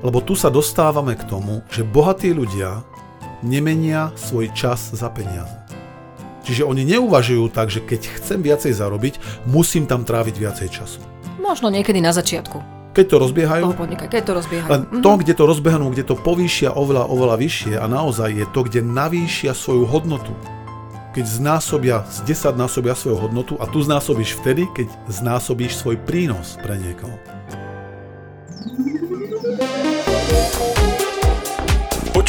Lebo tu sa dostávame k tomu, že bohatí ľudia nemenia svoj čas za peniaze. Čiže oni neuvažujú tak, že keď chcem viacej zarobiť, musím tam tráviť viacej času. Možno niekedy na začiatku. Keď to rozbiehajú, Toho podnika, keď to rozbiehajú. len to, kde to rozbehnú, kde to povýšia oveľa, oveľa vyššie a naozaj je to, kde navýšia svoju hodnotu. Keď znásobia, z 10 násobia svoju hodnotu a tu znásobíš vtedy, keď znásobíš svoj prínos pre niekoho.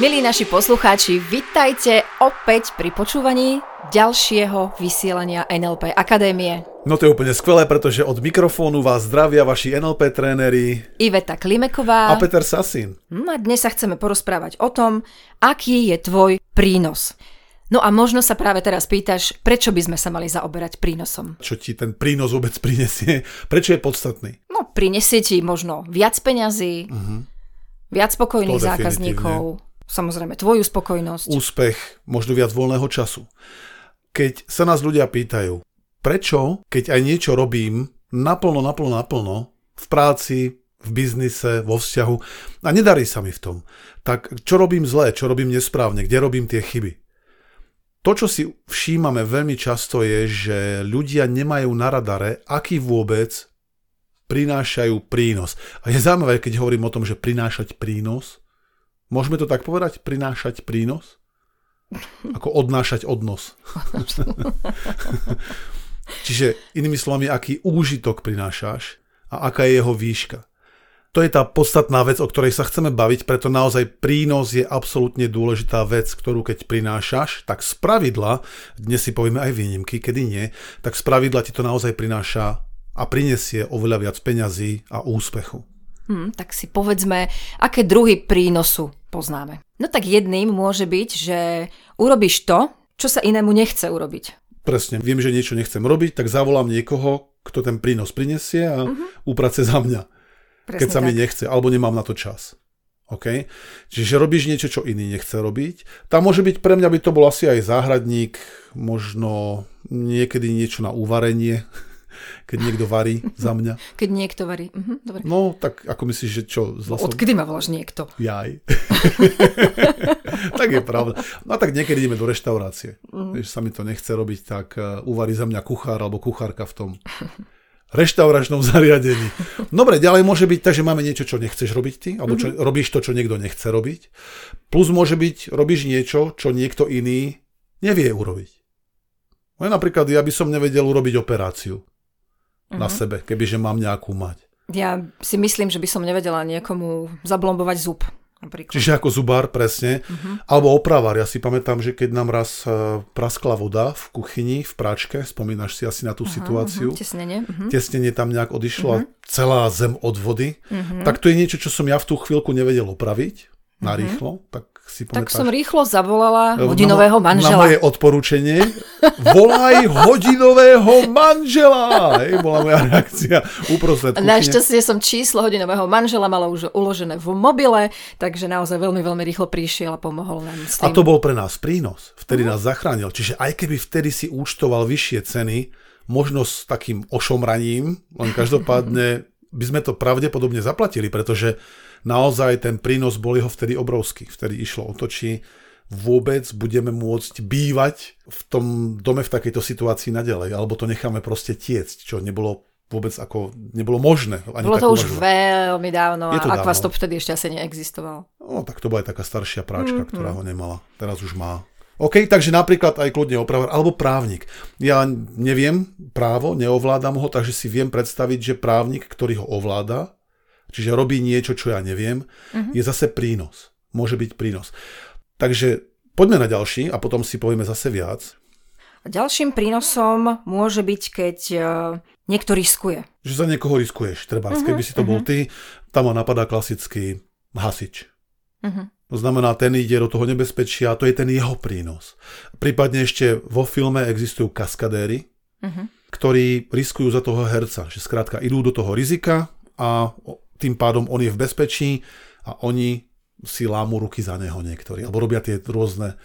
Milí naši poslucháči, vitajte opäť pri počúvaní ďalšieho vysielania NLP Akadémie. No to je úplne skvelé, pretože od mikrofónu vás zdravia vaši NLP tréneri Iveta Klimeková. a Peter Sasin. Hm, A dnes sa chceme porozprávať o tom, aký je tvoj prínos. No a možno sa práve teraz pýtaš, prečo by sme sa mali zaoberať prínosom. Čo ti ten prínos vôbec prinesie? Prečo je podstatný? No, prinesie ti možno viac peňazí, viac spokojných To zákazníkov, samozrejme tvoju spokojnosť. Úspech, možno viac voľného času. Keď sa nás ľudia pýtajú, prečo, keď aj niečo robím naplno, naplno, naplno, v práci, v biznise, vo vzťahu a nedarí sa mi v tom, tak čo robím zlé, čo robím nesprávne, kde robím tie chyby? To, čo si všímame veľmi často je, že ľudia nemajú na radare, aký vôbec prinášajú prínos. A je zaujímavé, keď hovorím o tom, že prinášať prínos, môžeme to tak povedať? Prinášať prínos? Ako odnášať odnos. Čiže inými slovami, aký úžitok prinášaš a aká je jeho výška. To je tá podstatná vec, o ktorej sa chceme baviť, preto naozaj prínos je absolútne dôležitá vec, ktorú keď prinášaš, tak z pravidla, dnes si povieme aj výnimky, kedy nie, tak z pravidla ti to naozaj prináša a prinesie oveľa viac peňazí a úspechu. Hm, tak si povedzme, aké druhy prínosu poznáme. No tak jedným môže byť, že urobíš to, čo sa inému nechce urobiť. Presne, viem, že niečo nechcem robiť, tak zavolám niekoho, kto ten prínos prinesie a uh-huh. uprace za mňa, Presne keď sa mi tak. nechce, alebo nemám na to čas. OK? Čiže robíš niečo, čo iný nechce robiť. Tam môže byť pre mňa by to bol asi aj záhradník, možno niekedy niečo na uvarenie, keď niekto varí za mňa. Keď niekto varí. Mhm, dobre. No, tak ako myslíš, že čo? Zle som... Odkedy ma voláš niekto? Jaj. tak je pravda. No a tak niekedy ideme do reštaurácie. Vieš, sa mi to nechce robiť, tak uh, uvarí za mňa kuchár alebo kuchárka v tom reštauračnom zariadení. Dobre, ďalej môže byť tak, že máme niečo, čo nechceš robiť ty, alebo čo, mm-hmm. robíš to, čo niekto nechce robiť. Plus môže byť, robíš niečo, čo niekto iný nevie urobiť. No napríklad, ja by som nevedel urobiť operáciu mm-hmm. na sebe, kebyže mám nejakú mať. Ja si myslím, že by som nevedela niekomu zablombovať zub. Napríklad. Čiže ako zubár, presne. Uh-huh. Alebo opravár. Ja si pamätám, že keď nám raz uh, praskla voda v kuchyni, v práčke, spomínaš si asi na tú uh-huh, situáciu. Uh-huh, tesnenie. Uh-huh. Tesnenie tam nejak odišlo uh-huh. celá zem od vody. Uh-huh. Tak to je niečo, čo som ja v tú chvíľku nevedel opraviť narýchlo. Uh-huh. Tak si Tak pamätáš? som rýchlo zavolala Na- hodinového Na manžela. moje odporúčanie. Volaj hodinového manžela. Hej, bola moja reakcia uprostred kuchyne. Našťastie som číslo hodinového manžela mala už uložené v mobile, takže naozaj veľmi, veľmi rýchlo prišiel a pomohol nám s A tým. to bol pre nás prínos. Vtedy nás zachránil. Čiže aj keby vtedy si účtoval vyššie ceny, možno s takým ošomraním, len každopádne by sme to pravdepodobne zaplatili, pretože naozaj ten prínos bol jeho vtedy obrovský. Vtedy išlo o to, či vôbec budeme môcť bývať v tom dome v takejto situácii naďalej, alebo to necháme proste tiecť, čo nebolo vôbec ako, nebolo možné. Ani Bolo to už uvažovať. veľmi dávno a. Aquastop vtedy ešte asi neexistoval. No, tak to bola aj taká staršia práčka, Mhm. ktorá ho nemala. Teraz už má. OK, takže napríklad aj kľudne opravár, alebo právnik. Ja neviem právo, neovládam ho, takže si viem predstaviť, že právnik, ktorý ho ovláda, čiže robí niečo, čo ja neviem, Mhm. je zase prínos. Môže byť prínos. Takže poďme na ďalší a potom si povieme zase viac. A ďalším prínosom môže byť, keď eh, niekto riskuje. Že za niekoho riskuješ. Treba, uh-huh, keby si to bol ty, tam ma napadá klasický hasič. Uh-huh. To znamená, ten ide do toho nebezpečia, to je ten jeho prínos. Prípadne ešte vo filme existujú kaskadéry, Uh-huh. ktorí riskujú za toho herca, že skrátka idú do toho rizika a tým pádom on je v bezpečí a oni si lámu ruky za neho niektorí, alebo robia tie rôzne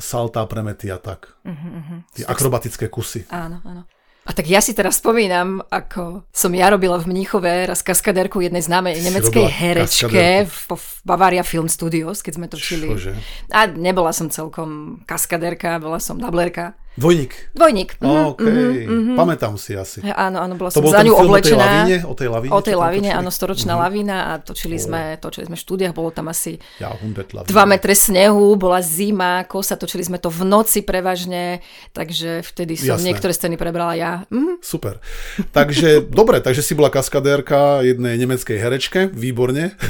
saltá, premety a tak. Uh-huh, Tie akrobatické kusy. Áno, áno. A tak ja si teraz spomínam, ako som ja robila v Mníchove raz kaskadérku jednej známej nemeckej herečke v, v Bavaria Film Studios, keď sme točili. Čože? A nebola som celkom kaskadérka, bola som dublerka. Dvojník. Dvojník. Mm, OK, mm-hmm. pamätám si asi. Áno, áno, bola To som bol za ňu film o tej oblečená. lavíne? O tej lavíne? O tej točili? áno, storočná lavína a točili sme, točili sme v štúdiách, bolo tam asi Ja, 100 lavín. 2 metre snehu, bola zima, kosa, točili sme to v noci prevažne, takže vtedy som Jasné. niektoré scény prebrala ja. Mm, Super. Takže, dobre, takže si bola kaskadérka jednej nemeckej herečke, výborne.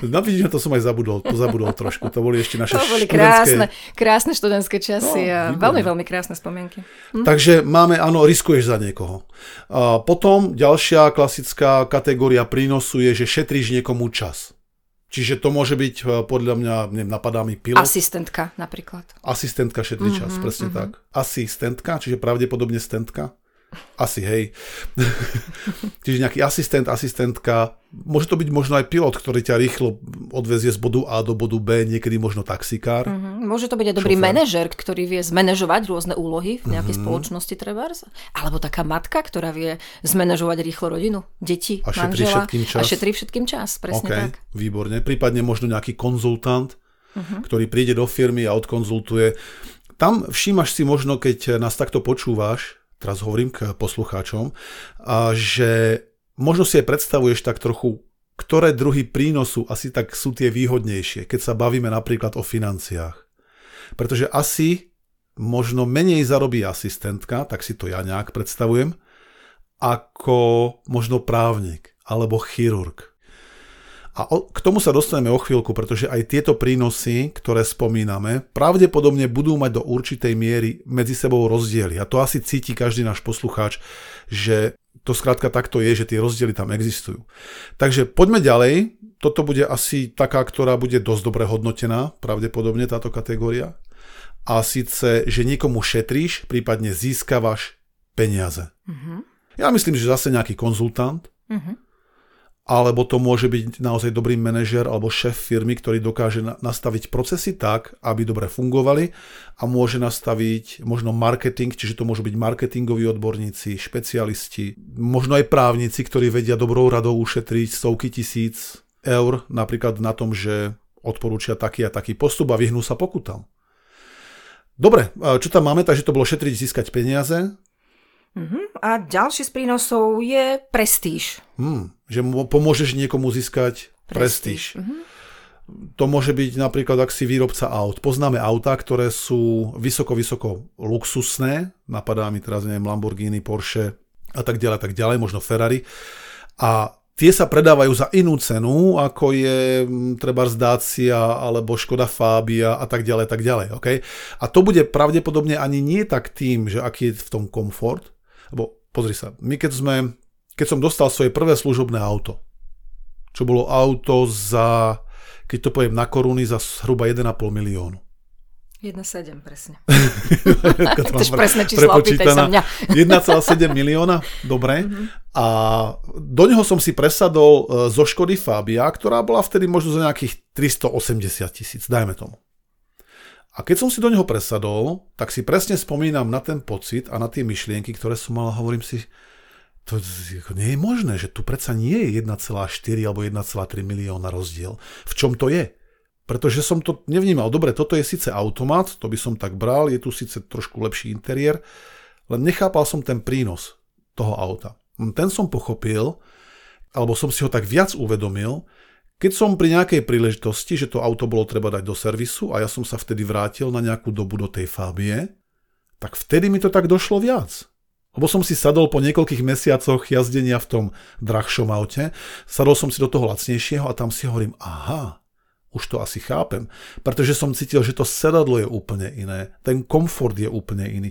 No vidíš, to som aj zabudol, to zabudol trošku. To boli ešte naše to boli študentské... krásne, krásne študentské časy No, a výborné. veľmi, veľmi krásne spomienky. Takže máme, áno, riskuješ za niekoho. A potom ďalšia klasická kategória prínosu je, že šetríš niekomu čas. Čiže to môže byť, e, podľa mňa, neviem, napadá mi pilot, Asistentka napríklad. asistentka šetrí čas, Mhm, presne tak. Asistentka, čiže pravdepodobne stentka. Asi, hej. čiže nejaký asistent, asistentka. Môže to byť možno aj pilot, ktorý ťa rýchlo odvezie z bodu A do bodu B, niekedy možno taxikár. Mhm. Môže to byť aj dobrý manažer, ktorý vie zmanéžovať rôzne úlohy v nejakej Mhm. spoločnosti trebárs. Alebo taká matka, ktorá vie zmanéžovať rýchlo rodinu, deti, A manžela. všetkým čas. A šetrí všetkým čas, presne OK, tak. výborne. Prípadne možno nejaký konzultant, Mhm. ktorý príde do firmy a odkonzultuje. Tam všímaš si možno, keď nás takto počúvaš, teraz hovorím k poslucháčom, že možno si aj predstavuješ tak trochu, ktoré druhy prínosu asi tak sú tie výhodnejšie, keď sa bavíme napríklad o financiách. Pretože asi možno menej zarobí asistentka, tak si to ja nejak predstavujem, ako možno právnik alebo chirurg. A o, k tomu sa dostaneme o chvíľku, pretože aj tieto prínosy, ktoré spomíname, pravdepodobne budú mať do určitej miery medzi sebou rozdiely. A to asi cíti každý náš poslucháč, že to skrátka takto je, že tie rozdiely tam existujú. Takže poďme ďalej. Toto bude asi taká, ktorá bude dosť dobre hodnotená, pravdepodobne táto kategória. A síce, že niekomu šetríš, prípadne získavaš peniaze. Mhm. Ja myslím, že zase nejaký konzultant, Mhm. Alebo to môže byť naozaj dobrý manažer alebo šéf firmy, ktorý dokáže na- nastaviť procesy tak, aby dobre fungovali a môže nastaviť možno marketing, čiže to môžu byť marketingoví odborníci, špecialisti, možno aj právnici, ktorí vedia dobrou radou ušetriť stovky tisíc eur napríklad na tom, že odporúčia taký a taký postup a vyhnú sa pokutám. Dobre, čo tam máme? Takže to bolo šetriť, získať peniaze. Mhm. A ďalší z prínosov je prestíž. Hmm, že mu pomôžeš niekomu získať prestíž. Mhm. To môže byť napríklad, ak si výrobca aut. Poznáme autá, ktoré sú vysoko, vysoko luxusné. Napadá mi teraz, neviem, Lamborghini, Porsche a tak ďalej, tak ďalej, možno Ferrari. A tie sa predávajú za inú cenu, ako je mm, treba Dacia alebo Škoda Fabia a tak ďalej, tak ďalej. Okay? A to bude pravdepodobne ani nie tak tým, že aký je v tom komfort, lebo pozri sa, my keď sme, keď som dostal svoje prvé služobné auto, čo bolo auto za, keď to poviem na koruny, za zhruba 1,5 miliónu. 1,7 presne. Chceš presné číslo, opýtaj sa mňa. 1,7 milióna, dobre. A do neho som si presadol e, zo Škody Fabia, ktorá bola vtedy možno za nejakých 380 tisíc, dajme tomu. A keď som si do neho presadol, tak si presne spomínam na ten pocit a na tie myšlienky, ktoré som mal a hovorím si, to nie je možné, že tu predsa nie je 1,4 alebo 1,3 milióna rozdiel. V čom to je? Pretože som to nevnímal. Dobre, toto je síce automat, to by som tak bral, je tu síce trošku lepší interiér, len nechápal som ten prínos toho auta. Ten som pochopil, alebo som si ho tak viac uvedomil, keď som pri nejakej príležitosti, že to auto bolo treba dať do servisu a ja som sa vtedy vrátil na nejakú dobu do tej Fábie, tak vtedy mi to tak došlo viac. Lebo som si sadol po niekoľkých mesiacoch jazdenia v tom drahšom aute, sadol som si do toho lacnejšieho a tam si hovorím, aha, už to asi chápem, pretože som cítil, že to sedadlo je úplne iné, ten komfort je úplne iný.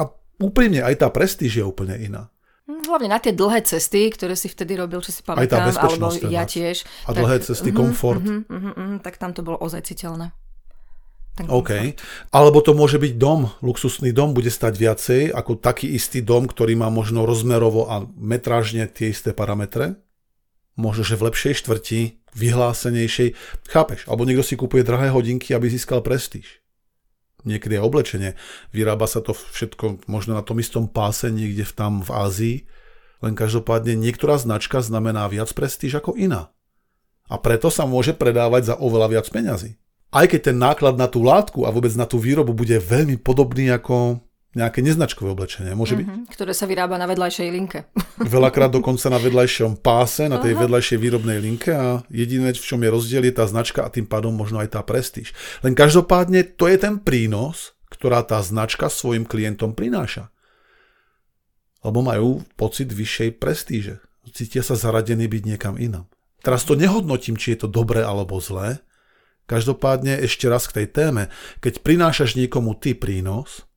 A úprimne aj tá prestíž je úplne iná. Hlavne na tie dlhé cesty, ktoré si vtedy robil, čo si tá pamätám, alebo bezpečnosť ja tiež. A dlhé cesty, komfort. mhm, mhm, mhm, tak tam to bolo ozaj citeľné. Ten OK. komfort. Alebo to môže byť dom, luxusný dom bude stať viacej ako taký istý dom, ktorý má možno rozmerovo a metrážne tie isté parametre. Možno, že v lepšej štvrti, vyhlásenejšej. Chápeš? Alebo niekto si kupuje drahé hodinky, aby získal prestíž. Niekedy je oblečenie. Vyrába sa to všetko možno na tom istom páse niekde v tam v Ázii, len každopádne niektorá značka znamená viac prestíž ako iná. A preto sa môže predávať za oveľa viac peňazí. Aj keď ten náklad na tú látku a vôbec na tú výrobu bude veľmi podobný ako nejaké neznačkové oblečenie, môže byť? Mm-hmm, ktoré sa vyrába na vedľajšej linke. Veľakrát dokonca na vedľajšom páse, na tej Aha. vedľajšej výrobnej linke a jediné, v čom je rozdiel, je tá značka a tým pádom možno aj tá prestíž. Len každopádne to je ten prínos, ktorá tá značka svojim klientom prináša. Lebo majú pocit vyššej prestíže. Cítia sa zaradení byť niekam inam. Teraz to nehodnotím, či je to dobré alebo zlé. Každopádne ešte raz k tej téme. Keď prinášaš niekomu ty prínos,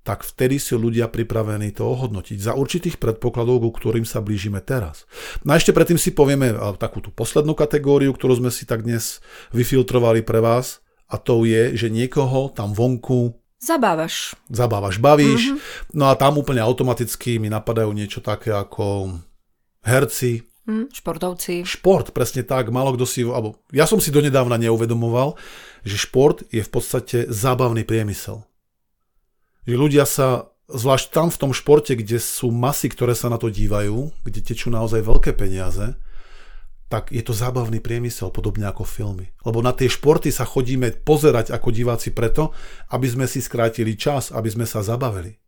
tak vtedy si ľudia pripravení to ohodnotiť za určitých predpokladov, ku ktorým sa blížime teraz. No a ešte predtým si povieme takú tú poslednú kategóriu, ktorú sme si tak dnes vyfiltrovali pre vás a to je, že niekoho tam vonku Zabávaš. Zabávaš, bavíš. Mm-hmm. No a tam úplne automaticky mi napadajú niečo také ako herci, Mm, športovci. Šport, presne tak. Málo kto si, alebo ja som si donedávna neuvedomoval, že šport je v podstate zábavný priemysel že ľudia sa, zvlášť tam v tom športe, kde sú masy, ktoré sa na to dívajú, kde tečú naozaj veľké peniaze, tak je to zábavný priemysel, podobne ako filmy. Lebo na tie športy sa chodíme pozerať ako diváci preto, aby sme si skrátili čas, aby sme sa zabavili.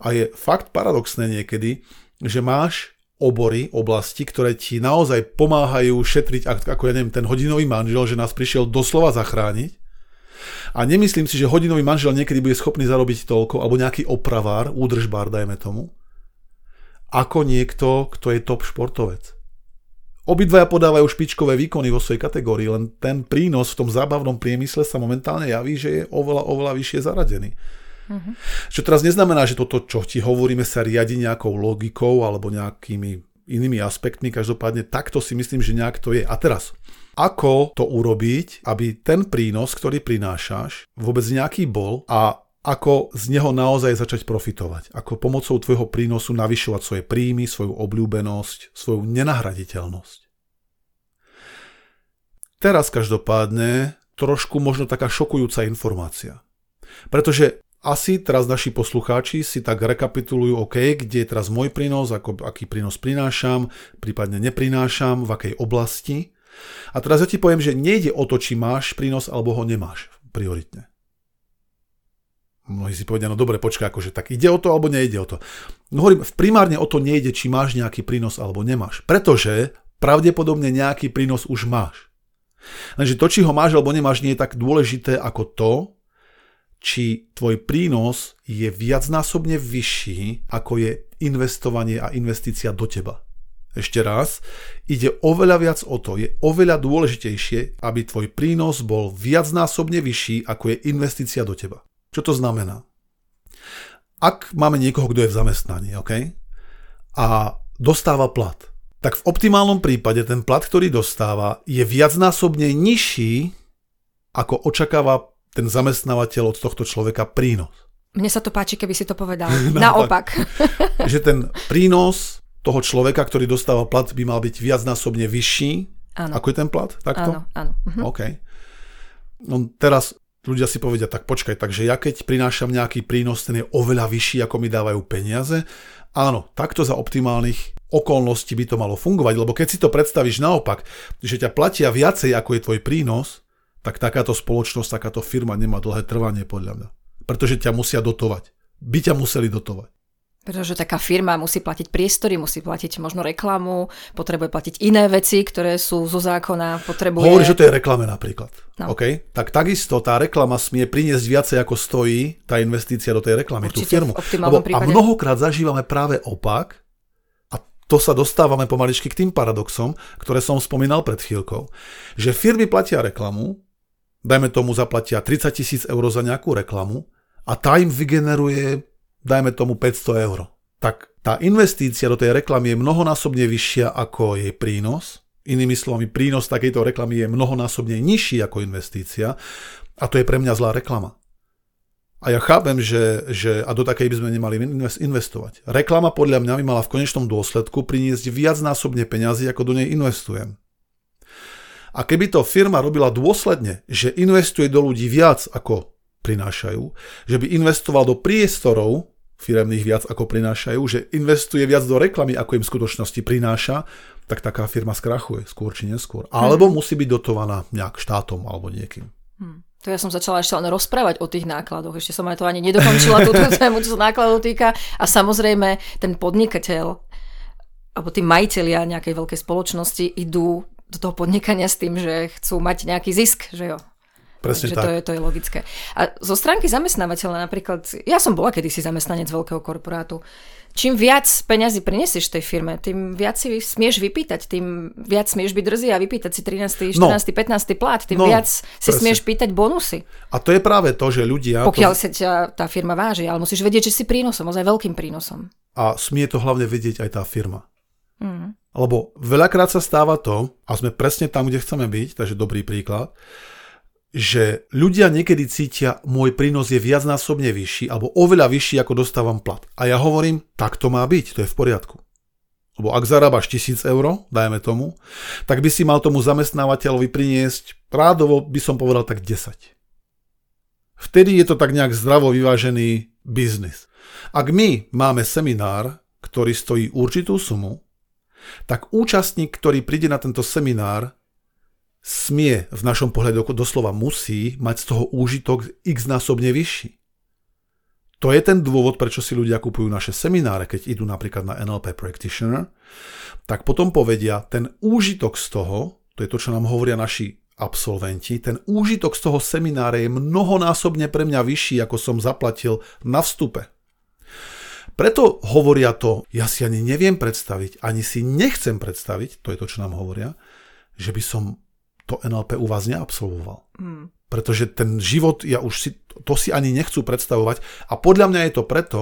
A je fakt paradoxné niekedy, že máš obory, oblasti, ktoré ti naozaj pomáhajú šetriť, ako ja neviem, ten hodinový manžel, že nás prišiel doslova zachrániť, a nemyslím si, že hodinový manžel niekedy bude schopný zarobiť toľko, alebo nejaký opravár, údržbár, dajme tomu, ako niekto, kto je top športovec. Obidvaja podávajú špičkové výkony vo svojej kategórii, len ten prínos v tom zábavnom priemysle sa momentálne javí, že je oveľa, oveľa vyššie zaradený. Uh-huh. Čo teraz neznamená, že toto, čo ti hovoríme, sa riadi nejakou logikou alebo nejakými inými aspektmi, každopádne takto si myslím, že nejak to je. A teraz, ako to urobiť, aby ten prínos, ktorý prinášaš, vôbec nejaký bol a ako z neho naozaj začať profitovať. Ako pomocou tvojho prínosu navyšovať svoje príjmy, svoju obľúbenosť, svoju nenahraditeľnosť. Teraz každopádne trošku možno taká šokujúca informácia. Pretože asi teraz naši poslucháči si tak rekapitulujú, OK, kde je teraz môj prínos, ako, aký prínos prinášam, prípadne neprinášam, v akej oblasti. A teraz ja ti poviem, že nejde o to, či máš prínos alebo ho nemáš prioritne. Mnohí si povedia, no dobre, počkaj, akože tak ide o to alebo nejde o to. No hovorím, primárne o to nejde, či máš nejaký prínos alebo nemáš. Pretože pravdepodobne nejaký prínos už máš. Lenže to, či ho máš alebo nemáš, nie je tak dôležité ako to, či tvoj prínos je viacnásobne vyšší, ako je investovanie a investícia do teba. Ešte raz, ide oveľa viac o to, je oveľa dôležitejšie, aby tvoj prínos bol viacnásobne vyšší, ako je investícia do teba. Čo to znamená? Ak máme niekoho, kto je v zamestnaní, OK? A dostáva plat, tak v optimálnom prípade ten plat, ktorý dostáva, je viacnásobne nižší, ako očakáva ten zamestnávateľ od tohto človeka prínos. Mne sa to páči, keby si to povedal. Naopak. že ten prínos toho človeka, ktorý dostáva plat, by mal byť viacnásobne vyšší. Áno. Ako je ten plat? Takto? Áno, áno. Mhm. OK. No teraz ľudia si povedia, tak počkaj, takže ja keď prinášam nejaký prínos, ten je oveľa vyšší, ako mi dávajú peniaze. Áno, takto za optimálnych okolností by to malo fungovať, lebo keď si to predstavíš naopak, že ťa platia viacej, ako je tvoj prínos, tak takáto spoločnosť, takáto firma nemá dlhé trvanie podľa mňa. Pretože ťa musia dotovať. By ťa museli dotovať. Pretože taká firma musí platiť priestory, musí platiť možno reklamu, potrebuje platiť iné veci, ktoré sú zo zákona, potrebuje... Hovoríš, že to je reklame napríklad. No. Okay? Tak takisto tá reklama smie priniesť viacej, ako stojí tá investícia do tej reklamy, Určite, tú firmu. Lebo, prípade... A mnohokrát zažívame práve opak, a to sa dostávame pomaličky k tým paradoxom, ktoré som spomínal pred chvíľkou, že firmy platia reklamu, dajme tomu zaplatia 30 tisíc eur za nejakú reklamu a tá im vygeneruje dajme tomu 500 eur, tak tá investícia do tej reklamy je mnohonásobne vyššia ako jej prínos. Inými slovami, prínos takejto reklamy je mnohonásobne nižší ako investícia a to je pre mňa zlá reklama. A ja chápem, že, že a do takej by sme nemali investovať. Reklama podľa mňa by mala v konečnom dôsledku priniesť viacnásobne peňazí, ako do nej investujem. A keby to firma robila dôsledne, že investuje do ľudí viac ako prinášajú, že by investoval do priestorov firemných viac ako prinášajú, že investuje viac do reklamy, ako im v skutočnosti prináša, tak taká firma skrachuje skôr či neskôr. Alebo hmm. musí byť dotovaná nejak štátom alebo niekým. Hmm. To ja som začala ešte len rozprávať o tých nákladoch. Ešte som aj to ani nedokončila túto tému, čo sa nákladov týka. A samozrejme, ten podnikateľ alebo tí majiteľia nejakej veľkej spoločnosti idú do toho podnikania s tým, že chcú mať nejaký zisk, že jo. Presne Takže tak. To je, to je logické. A zo stránky zamestnávateľa napríklad, ja som bola kedysi zamestnanec veľkého korporátu, čím viac peňazí prinesieš tej firme, tým viac si smieš vypýtať, tým viac smieš byť drzý a vypýtať si 13., 14., no. 15. plat, tým no, viac si presne. smieš pýtať bonusy. A to je práve to, že ľudia... Pokiaľ to... sa ťa tá firma váži, ale musíš vedieť, že si prínosom, ozaj veľkým prínosom. A smie to hlavne vedieť aj tá firma. Mm. Lebo veľakrát sa stáva to, a sme presne tam, kde chceme byť, takže dobrý príklad, že ľudia niekedy cítia, môj prínos je viacnásobne vyšší alebo oveľa vyšší, ako dostávam plat. A ja hovorím, tak to má byť, to je v poriadku. Lebo ak zarábaš tisíc eur, dajme tomu, tak by si mal tomu zamestnávateľovi priniesť, rádovo by som povedal tak 10. Vtedy je to tak nejak zdravo vyvážený biznis. Ak my máme seminár, ktorý stojí určitú sumu, tak účastník, ktorý príde na tento seminár, smie, v našom pohľade doslova musí, mať z toho úžitok x násobne vyšší. To je ten dôvod, prečo si ľudia kupujú naše semináre, keď idú napríklad na NLP Practitioner, tak potom povedia, ten úžitok z toho, to je to, čo nám hovoria naši absolventi, ten úžitok z toho seminára je mnohonásobne pre mňa vyšší, ako som zaplatil na vstupe. Preto hovoria to, ja si ani neviem predstaviť, ani si nechcem predstaviť, to je to, čo nám hovoria, že by som to NLP u vás neabsolvoval. Mm. Pretože ten život, ja už si, to si ani nechcú predstavovať a podľa mňa je to preto,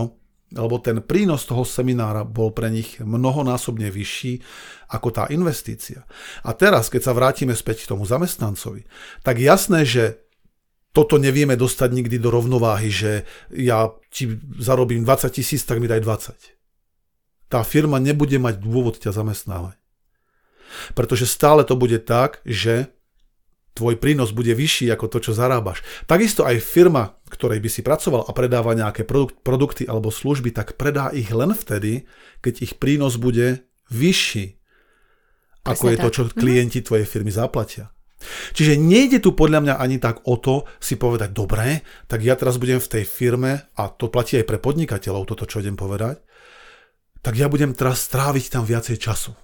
lebo ten prínos toho seminára bol pre nich mnohonásobne vyšší ako tá investícia. A teraz, keď sa vrátime späť k tomu zamestnancovi, tak jasné, že toto nevieme dostať nikdy do rovnováhy, že ja ti zarobím 20 tisíc, tak mi daj 20. Tá firma nebude mať dôvod ťa zamestnávať. Pretože stále to bude tak, že tvoj prínos bude vyšší ako to, čo zarábaš. Takisto aj firma, ktorej by si pracoval a predáva nejaké produkt, produkty alebo služby, tak predá ich len vtedy, keď ich prínos bude vyšší ako Presne je tak. to, čo mhm. klienti tvojej firmy zaplatia. Čiže nejde tu podľa mňa ani tak o to si povedať, dobre, tak ja teraz budem v tej firme, a to platí aj pre podnikateľov, toto čo idem povedať, tak ja budem teraz stráviť tam viacej času.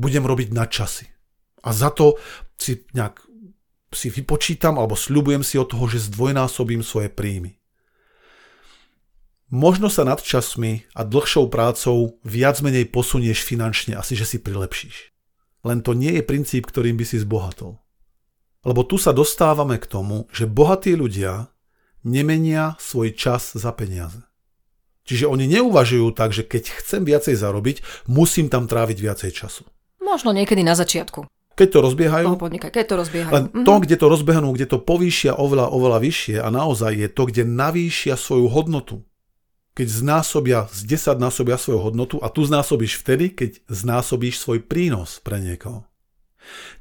Budem robiť na časy. A za to si nejak si vypočítam alebo sľubujem si od toho, že zdvojnásobím svoje príjmy. Možno sa nad časmi a dlhšou prácou viac menej posunieš finančne, asi že si prilepšíš. Len to nie je princíp, ktorým by si zbohatol. Lebo tu sa dostávame k tomu, že bohatí ľudia nemenia svoj čas za peniaze. Čiže oni neuvažujú tak, že keď chcem viacej zarobiť, musím tam tráviť viacej času. Možno niekedy na začiatku. Keď to rozbiehajú. podnika, keď to rozbiehajú. Len mm-hmm. to, kde to rozbehnú, kde to povýšia oveľa, oveľa vyššie a naozaj je to, kde navýšia svoju hodnotu. Keď znásobia, z 10 násobia svoju hodnotu a tu znásobíš vtedy, keď znásobíš svoj prínos pre niekoho.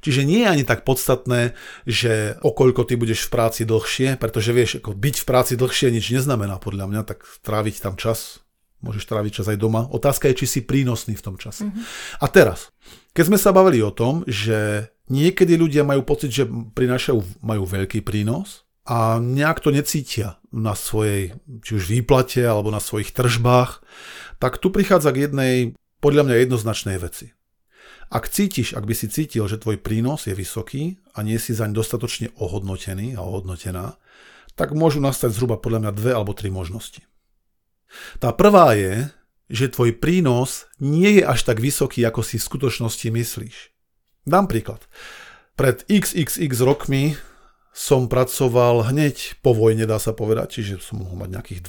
Čiže nie je ani tak podstatné, že okoľko ty budeš v práci dlhšie, pretože vieš, ako byť v práci dlhšie nič neznamená podľa mňa, tak tráviť tam čas, môžeš tráviť čas aj doma. Otázka je, či si prínosný v tom čase. Mm-hmm. A teraz, keď sme sa bavili o tom, že niekedy ľudia majú pocit, že prinášajú, majú veľký prínos a nejak to necítia na svojej, či už výplate alebo na svojich tržbách, tak tu prichádza k jednej, podľa mňa jednoznačnej veci. Ak cítiš, ak by si cítil, že tvoj prínos je vysoký a nie si zaň dostatočne ohodnotený a ohodnotená, tak môžu nastať zhruba podľa mňa dve alebo tri možnosti. Tá prvá je, že tvoj prínos nie je až tak vysoký, ako si v skutočnosti myslíš. Dám príklad. Pred XXX rokmi som pracoval hneď po vojne, dá sa povedať, čiže som mohol mať nejakých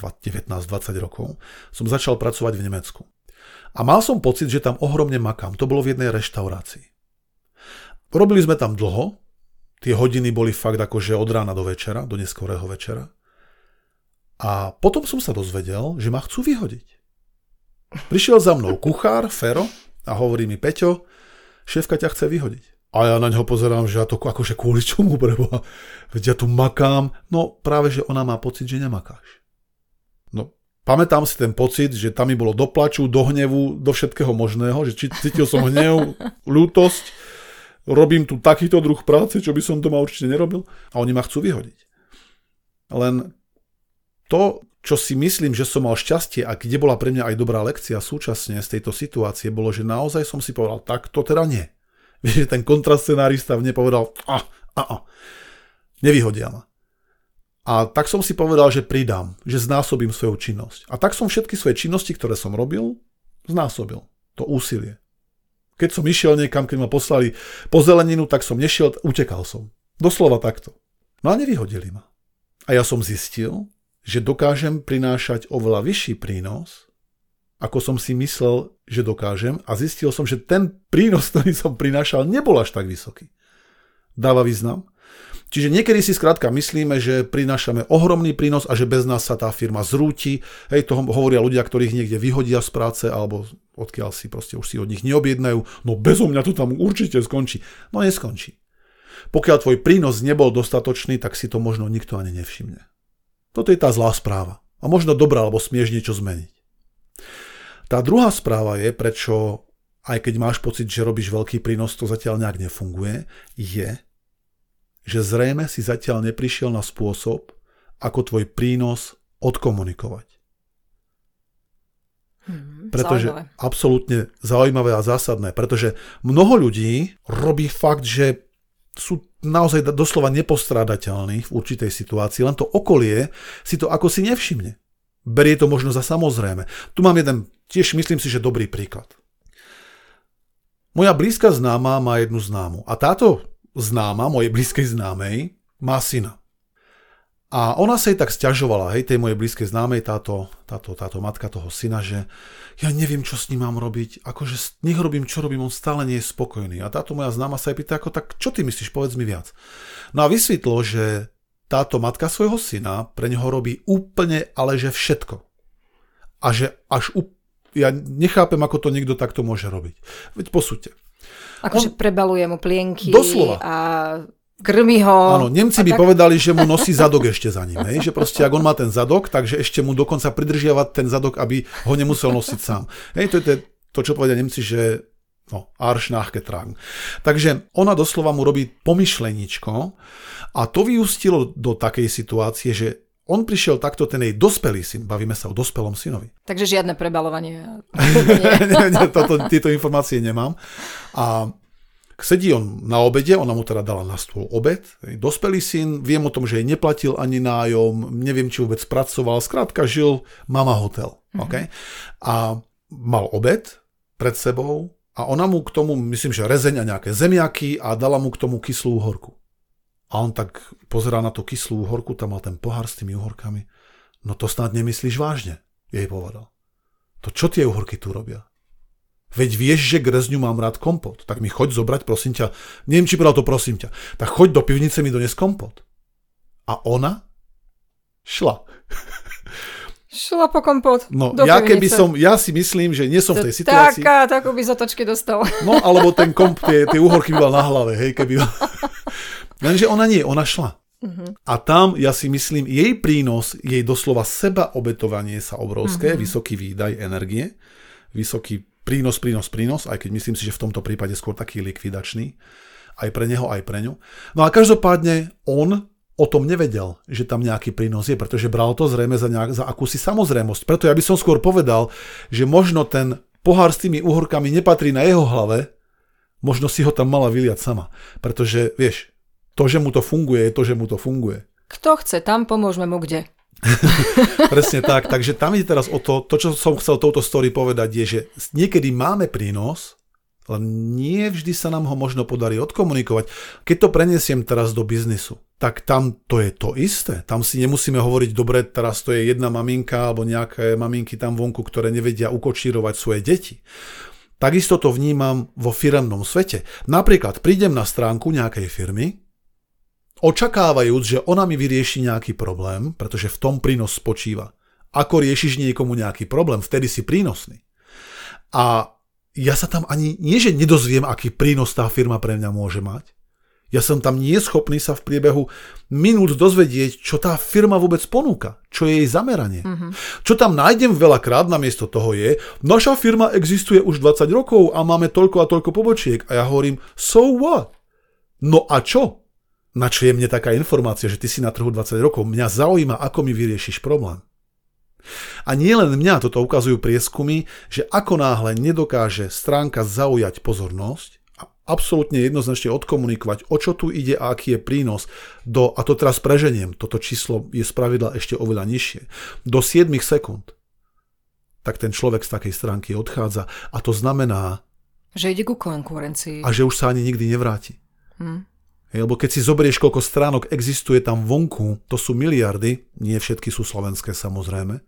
19-20 rokov, som začal pracovať v Nemecku. A mal som pocit, že tam ohromne makám. To bolo v jednej reštaurácii. Robili sme tam dlho, tie hodiny boli fakt akože od rána do večera, do neskorého večera. A potom som sa dozvedel, že ma chcú vyhodiť. Prišiel za mnou kuchár, Fero, a hovorí mi, Peťo, šéfka ťa chce vyhodiť. A ja na ňo pozerám, že ja to akože kvôli čomu preboha. Veď ja tu makám. No práve, že ona má pocit, že nemakáš. No, pamätám si ten pocit, že tam mi bolo do plaču, do hnevu, do všetkého možného, že cítil som hnev, ľútosť, robím tu takýto druh práce, čo by som doma určite nerobil a oni ma chcú vyhodiť. Len to, čo si myslím, že som mal šťastie a kde bola pre mňa aj dobrá lekcia súčasne z tejto situácie, bolo, že naozaj som si povedal, tak to teda nie. Vieš, ten kontrascenárista mne povedal, a, a, a, nevyhodia ma. A tak som si povedal, že pridám, že znásobím svoju činnosť. A tak som všetky svoje činnosti, ktoré som robil, znásobil. To úsilie. Keď som išiel niekam, keď ma poslali po zeleninu, tak som nešiel, utekal som. Doslova takto. No a nevyhodili ma. A ja som zistil, že dokážem prinášať oveľa vyšší prínos, ako som si myslel, že dokážem a zistil som, že ten prínos, ktorý som prinášal, nebol až tak vysoký. Dáva význam? Čiže niekedy si skrátka myslíme, že prinášame ohromný prínos a že bez nás sa tá firma zrúti. Hej, to hovoria ľudia, ktorých niekde vyhodia z práce alebo odkiaľ si proste už si od nich neobjednajú. No bezo mňa to tam určite skončí. No neskončí. Pokiaľ tvoj prínos nebol dostatočný, tak si to možno nikto ani nevšimne. Toto je tá zlá správa. A možno dobrá, alebo smieš niečo zmeniť. Tá druhá správa je, prečo aj keď máš pocit, že robíš veľký prínos, to zatiaľ nejak nefunguje, je, že zrejme si zatiaľ neprišiel na spôsob, ako tvoj prínos odkomunikovať. Hmm, pretože zaujímavé. absolútne zaujímavé a zásadné, pretože mnoho ľudí robí fakt, že sú naozaj doslova nepostrádateľní v určitej situácii, len to okolie si to ako si nevšimne. Berie to možno za samozrejme. Tu mám jeden, tiež myslím si, že dobrý príklad. Moja blízka známa má jednu známu a táto známa, mojej blízkej známej, má syna. A ona sa jej tak stiažovala, hej, tej mojej blízkej známej, táto, táto, táto matka toho syna, že ja neviem, čo s ním mám robiť, akože nech robím, čo robím, on stále nie je spokojný. A táto moja známa sa jej pýta, ako, tak čo ty myslíš, povedz mi viac. No a vysvetlo, že táto matka svojho syna pre neho robí úplne, ale že všetko. A že až u... ja nechápem, ako to niekto takto môže robiť. Veď posúďte. Akože prebaluje mu plienky Doslova. a krmi ho. Áno, Nemci by tak- povedali, že mu nosí zadok ešte za ním. Hej? Že proste, ak on má ten zadok, takže ešte mu dokonca pridržiavať ten zadok, aby ho nemusel nosiť sám. Hej, to je to, to čo povedia Nemci, že no, Arsch nachgetragen. Takže ona doslova mu robí pomyšleničko a to vyústilo do takej situácie, že on prišiel takto, ten jej dospelý syn, bavíme sa o dospelom synovi, Takže žiadne prebalovanie. nie, nie, toto, tieto informácie nemám. A sedí on na obede, ona mu teda dala na stôl obed, dospelý syn, viem o tom, že jej neplatil ani nájom, neviem, či vôbec pracoval, skrátka žil mama hotel. Mm-hmm. Okay? A mal obed pred sebou a ona mu k tomu, myslím, že rezeň a nejaké zemiaky a dala mu k tomu kyslú uhorku. A on tak pozerá na tú kyslú uhorku, tam mal ten pohár s tými uhorkami. No to snad nemyslíš vážne, jej povedal. To čo tie uhorky tu robia? Veď vieš, že k rezňu mám rád kompot. Tak mi choď zobrať, prosím ťa. Neviem, či to prosím ťa. Tak choď do pivnice mi dones kompot. A ona šla. Šla po kompot. No, do ja keby pivnice. som, ja si myslím, že nie som v To tej situácii. Taká, takú by z otočky dostal. No, alebo ten komp, tie, tie uhorky by mal na hlave, hej, keby... Lenže ona nie, ona šla. A tam, ja si myslím, jej prínos, jej doslova seba obetovanie sa obrovské, vysoký výdaj energie, vysoký prínos, prínos, prínos, aj keď myslím si, že v tomto prípade skôr taký likvidačný, aj pre neho, aj pre ňu. No a každopádne on o tom nevedel, že tam nejaký prínos je, pretože bral to zrejme za, nejak, za akúsi samozrejmosť. Preto ja by som skôr povedal, že možno ten pohár s tými uhorkami nepatrí na jeho hlave, možno si ho tam mala vyliať sama. Pretože, vieš, to, že mu to funguje, je to, že mu to funguje. Kto chce tam, pomôžeme mu kde. Presne tak. Takže tam ide teraz o to, to, čo som chcel touto story povedať, je, že niekedy máme prínos, len nie vždy sa nám ho možno podarí odkomunikovať. Keď to preniesiem teraz do biznisu, tak tam to je to isté. Tam si nemusíme hovoriť, dobre, teraz to je jedna maminka alebo nejaké maminky tam vonku, ktoré nevedia ukočírovať svoje deti. Takisto to vnímam vo firemnom svete. Napríklad prídem na stránku nejakej firmy, očakávajúc, že ona mi vyrieši nejaký problém, pretože v tom prínos spočíva. Ako riešiš niekomu nejaký problém, vtedy si prínosný. A ja sa tam ani, nie že nedozviem, aký prínos tá firma pre mňa môže mať, ja som tam nie schopný sa v priebehu minút dozvedieť, čo tá firma vôbec ponúka, čo je jej zameranie. Mm-hmm. Čo tam nájdem veľakrát namiesto toho je, naša firma existuje už 20 rokov a máme toľko a toľko pobočiek. A ja hovorím, so what? No a čo? Na čo je mne taká informácia, že ty si na trhu 20 rokov? Mňa zaujíma, ako mi vyriešiš problém. A nie len mňa toto ukazujú prieskumy, že ako náhle nedokáže stránka zaujať pozornosť, absolútne jednoznačne odkomunikovať, o čo tu ide a aký je prínos, do, a to teraz preženiem, toto číslo je spravidla ešte oveľa nižšie, do 7 sekúnd, tak ten človek z takej stránky odchádza a to znamená, že ide ku konkurencii. A že už sa ani nikdy nevráti. Hm. Lebo keď si zoberieš, koľko stránok existuje tam vonku, to sú miliardy, nie všetky sú slovenské samozrejme,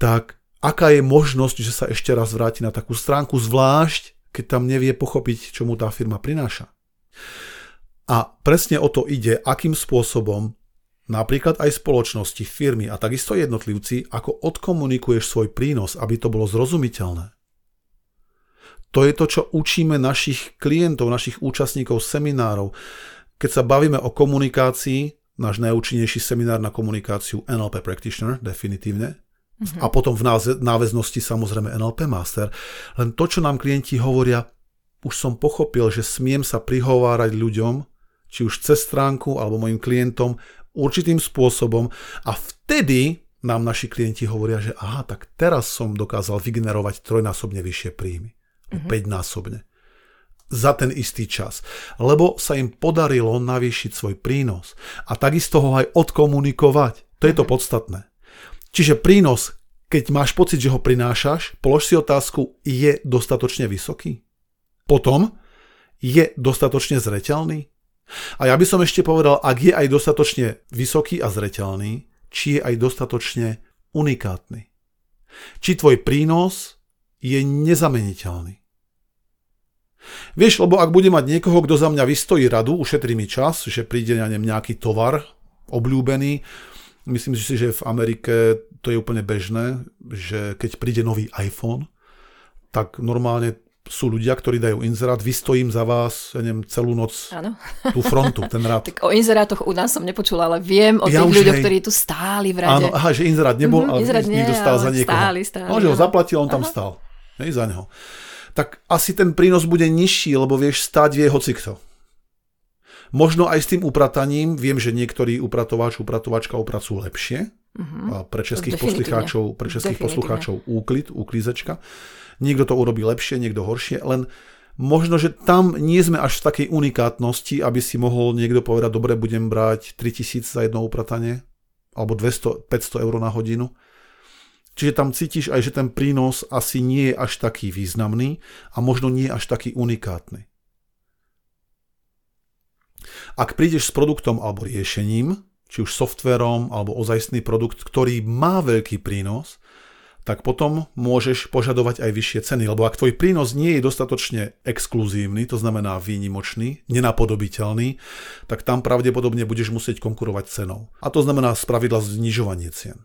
tak aká je možnosť, že sa ešte raz vráti na takú stránku, zvlášť keď tam nevie pochopiť, čo mu tá firma prináša. A presne o to ide, akým spôsobom napríklad aj spoločnosti, firmy a takisto jednotlivci, ako odkomunikuješ svoj prínos, aby to bolo zrozumiteľné. To je to, čo učíme našich klientov, našich účastníkov seminárov. Keď sa bavíme o komunikácii, náš najúčinnejší seminár na komunikáciu NLP Practitioner, definitívne, Mm-hmm. A potom v náväznosti samozrejme NLP Master. Len to, čo nám klienti hovoria, už som pochopil, že smiem sa prihovárať ľuďom, či už cez stránku alebo mojim klientom, určitým spôsobom a vtedy nám naši klienti hovoria, že aha, tak teraz som dokázal vygenerovať trojnásobne vyššie príjmy. Mm-hmm. 5-násobne. Za ten istý čas. Lebo sa im podarilo navýšiť svoj prínos. A takisto ho aj odkomunikovať. To je to mhm. podstatné. Čiže prínos, keď máš pocit, že ho prinášaš, polož si otázku, je dostatočne vysoký? Potom, je dostatočne zreteľný? A ja by som ešte povedal, ak je aj dostatočne vysoký a zreteľný, či je aj dostatočne unikátny. Či tvoj prínos je nezameniteľný. Vieš, lebo ak bude mať niekoho, kto za mňa vystojí radu, ušetrí mi čas, že príde na nejaký tovar obľúbený, Myslím si, že v Amerike to je úplne bežné, že keď príde nový iPhone, tak normálne sú ľudia, ktorí dajú inzerát, vystojím za vás, ja neviem, celú noc ano. tú frontu, ten rád. tak o inzerátoch u nás som nepočula, ale viem o ja tých ľuďoch, hej. ktorí tu stáli v rade. Áno, aha, že inzerát nebol, mm-hmm, ale inzerát nie, niekto stál za niekoho. Stáli, stáli. No, že ho zaplatil, on aha. tam stál. Hej, za neho. Tak asi ten prínos bude nižší, lebo vieš, stáť vie hocikto. Možno aj s tým uprataním, viem, že niektorí upratovač, upratovačka upracujú lepšie, uh-huh. pre českých poslucháčov, pre českých poslucháčov úklid, úklízečka. Niekto to urobí lepšie, niekto horšie, len možno, že tam nie sme až v takej unikátnosti, aby si mohol niekto povedať, dobre, budem brať 3000 za jedno upratanie, alebo 200, 500 eur na hodinu. Čiže tam cítiš aj, že ten prínos asi nie je až taký významný a možno nie až taký unikátny. Ak prídeš s produktom alebo riešením, či už softverom alebo ozajstný produkt, ktorý má veľký prínos, tak potom môžeš požadovať aj vyššie ceny. Lebo ak tvoj prínos nie je dostatočne exkluzívny, to znamená výnimočný, nenapodobiteľný, tak tam pravdepodobne budeš musieť konkurovať cenou. A to znamená spravidla znižovanie cien.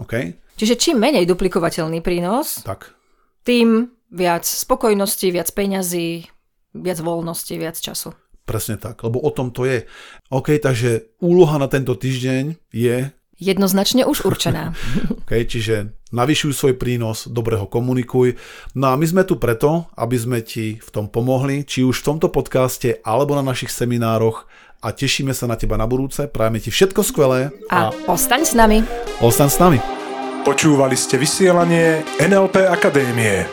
Okay? Čiže čím menej duplikovateľný prínos, tak. tým viac spokojnosti, viac peňazí, viac voľnosti, viac času. Presne tak, lebo o tom to je. OK, takže úloha na tento týždeň je... Jednoznačne už určená. OK, čiže navyšuj svoj prínos, dobre ho komunikuj. No a my sme tu preto, aby sme ti v tom pomohli, či už v tomto podcaste, alebo na našich seminároch a tešíme sa na teba na budúce. Prajeme ti všetko skvelé. A, a ostaň s nami. Ostaň s nami. Počúvali ste vysielanie NLP Akadémie.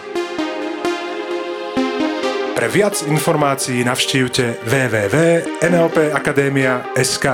Pre viac informácií navštívte www.nlpakademia.sk.